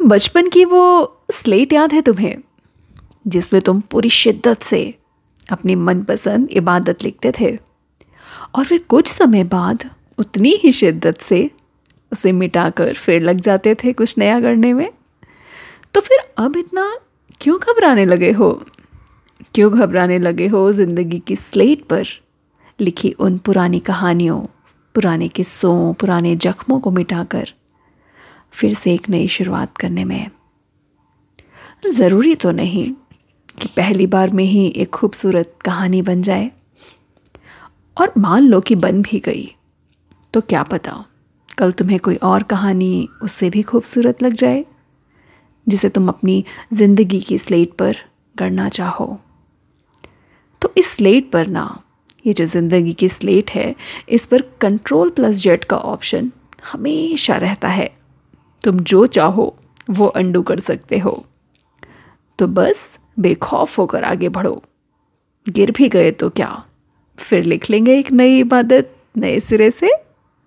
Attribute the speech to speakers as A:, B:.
A: बचपन की वो स्लेट याद है तुम्हें, जिसमें तुम पूरी शिद्दत से अपनी मनपसंद इबादत लिखते थे? और फिर कुछ समय बाद उतनी ही शिद्दत से उसे मिटाकर फिर लग जाते थे कुछ नया करने में। तो फिर अब इतना क्यों घबराने लगे हो? क्यों घबराने लगे हो ज़िंदगी की स्लेट पर लिखी उन पुरानी कहानियों, पुराने किस्सों, पुराने जख्मों को मिटाकर? फिर से एक नई शुरुआत करने में। ज़रूरी तो नहीं कि पहली बार में ही एक खूबसूरत कहानी बन जाए। और मान लो कि बन भी गई तो क्या पता कल तुम्हें कोई और कहानी उससे भी खूबसूरत लग जाए, जिसे तुम अपनी ज़िंदगी की स्लेट पर गढ़ना चाहो। तो इस स्लेट पर ना, ये जो ज़िंदगी की स्लेट है, इस पर कंट्रोल प्लस जेट का ऑप्शन हमेशा रहता है। तुम जो चाहो, वो अंडू कर सकते हो। तो बस बेखौफ होकर आगे बढ़ो। गिर भी गए तो क्या? फिर लिख लेंगे एक नई इबादत, नए सिरे से।